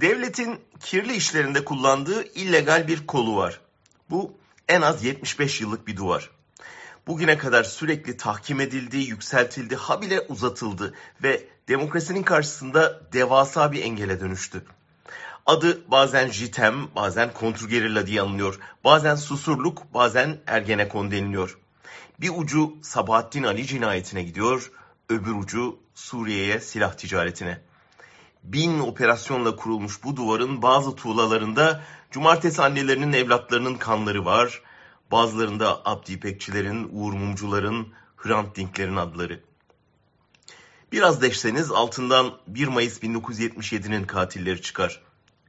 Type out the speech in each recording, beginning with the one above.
Devletin kirli işlerinde kullandığı illegal bir kolu var. Bu en az 75 yıllık bir duvar. Bugüne kadar sürekli tahkim edildi, yükseltildi, habire uzatıldı ve demokrasinin karşısında devasa bir engele dönüştü. Adı bazen JITEM, bazen kontrgerilla diye anılıyor. Bazen Susurluk, bazen Ergenekon deniliyor. Bir ucu Sabahattin Ali cinayetine gidiyor, öbür ucu Suriye'ye silah ticaretine bin operasyonla kurulmuş bu duvarın bazı tuğlalarında cumartesi annelerinin evlatlarının kanları var. Bazılarında Abdi İpekçilerin, Uğur Mumcuların, Hrant Dinklerin adları. Biraz deşseniz altından 1 Mayıs 1977'nin katilleri çıkar.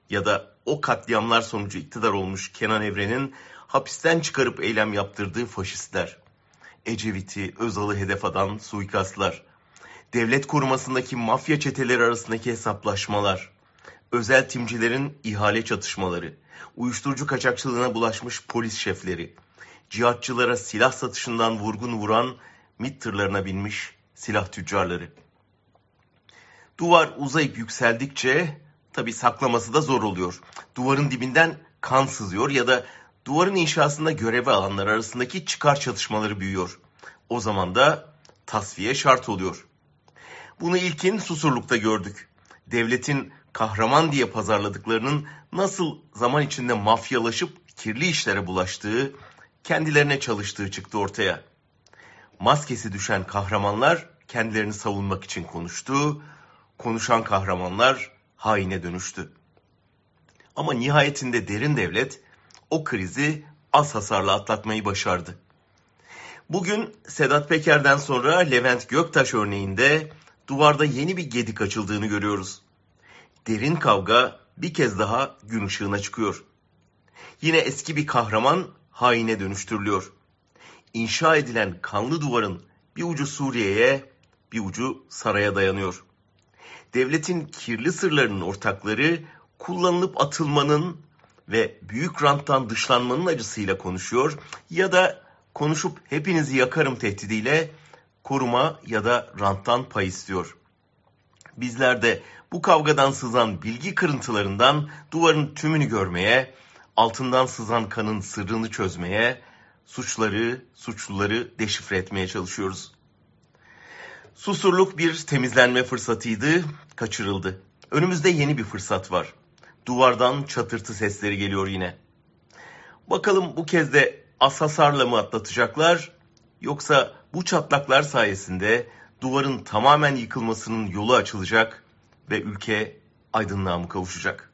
Ya da o katliamlar sonucu iktidar olmuş Kenan Evren'in hapisten çıkarıp eylem yaptırdığı faşistler. Ecevit'i, Özal'ı hedef alan suikastlar devlet korumasındaki mafya çeteleri arasındaki hesaplaşmalar, özel timcilerin ihale çatışmaları, uyuşturucu kaçakçılığına bulaşmış polis şefleri, cihatçılara silah satışından vurgun vuran MİT tırlarına binmiş silah tüccarları. Duvar uzayıp yükseldikçe tabi saklaması da zor oluyor. Duvarın dibinden kan sızıyor ya da duvarın inşasında görevi alanlar arasındaki çıkar çatışmaları büyüyor. O zaman da tasfiye şart oluyor. Bunu ilkin Susurluk'ta gördük. Devletin kahraman diye pazarladıklarının nasıl zaman içinde mafyalaşıp kirli işlere bulaştığı, kendilerine çalıştığı çıktı ortaya. Maskesi düşen kahramanlar kendilerini savunmak için konuştu, konuşan kahramanlar haine dönüştü. Ama nihayetinde derin devlet o krizi az hasarla atlatmayı başardı. Bugün Sedat Peker'den sonra Levent Göktaş örneğinde duvarda yeni bir gedik açıldığını görüyoruz. Derin kavga bir kez daha gün ışığına çıkıyor. Yine eski bir kahraman haine dönüştürülüyor. İnşa edilen kanlı duvarın bir ucu Suriye'ye, bir ucu saraya dayanıyor. Devletin kirli sırlarının ortakları kullanılıp atılmanın ve büyük ranttan dışlanmanın acısıyla konuşuyor ya da konuşup hepinizi yakarım tehdidiyle koruma ya da ranttan pay istiyor. Bizler de bu kavgadan sızan bilgi kırıntılarından duvarın tümünü görmeye, altından sızan kanın sırrını çözmeye, suçları, suçluları deşifre etmeye çalışıyoruz. Susurluk bir temizlenme fırsatıydı, kaçırıldı. Önümüzde yeni bir fırsat var. Duvardan çatırtı sesleri geliyor yine. Bakalım bu kez de az hasarla mı atlatacaklar Yoksa bu çatlaklar sayesinde duvarın tamamen yıkılmasının yolu açılacak ve ülke aydınlığa mı kavuşacak?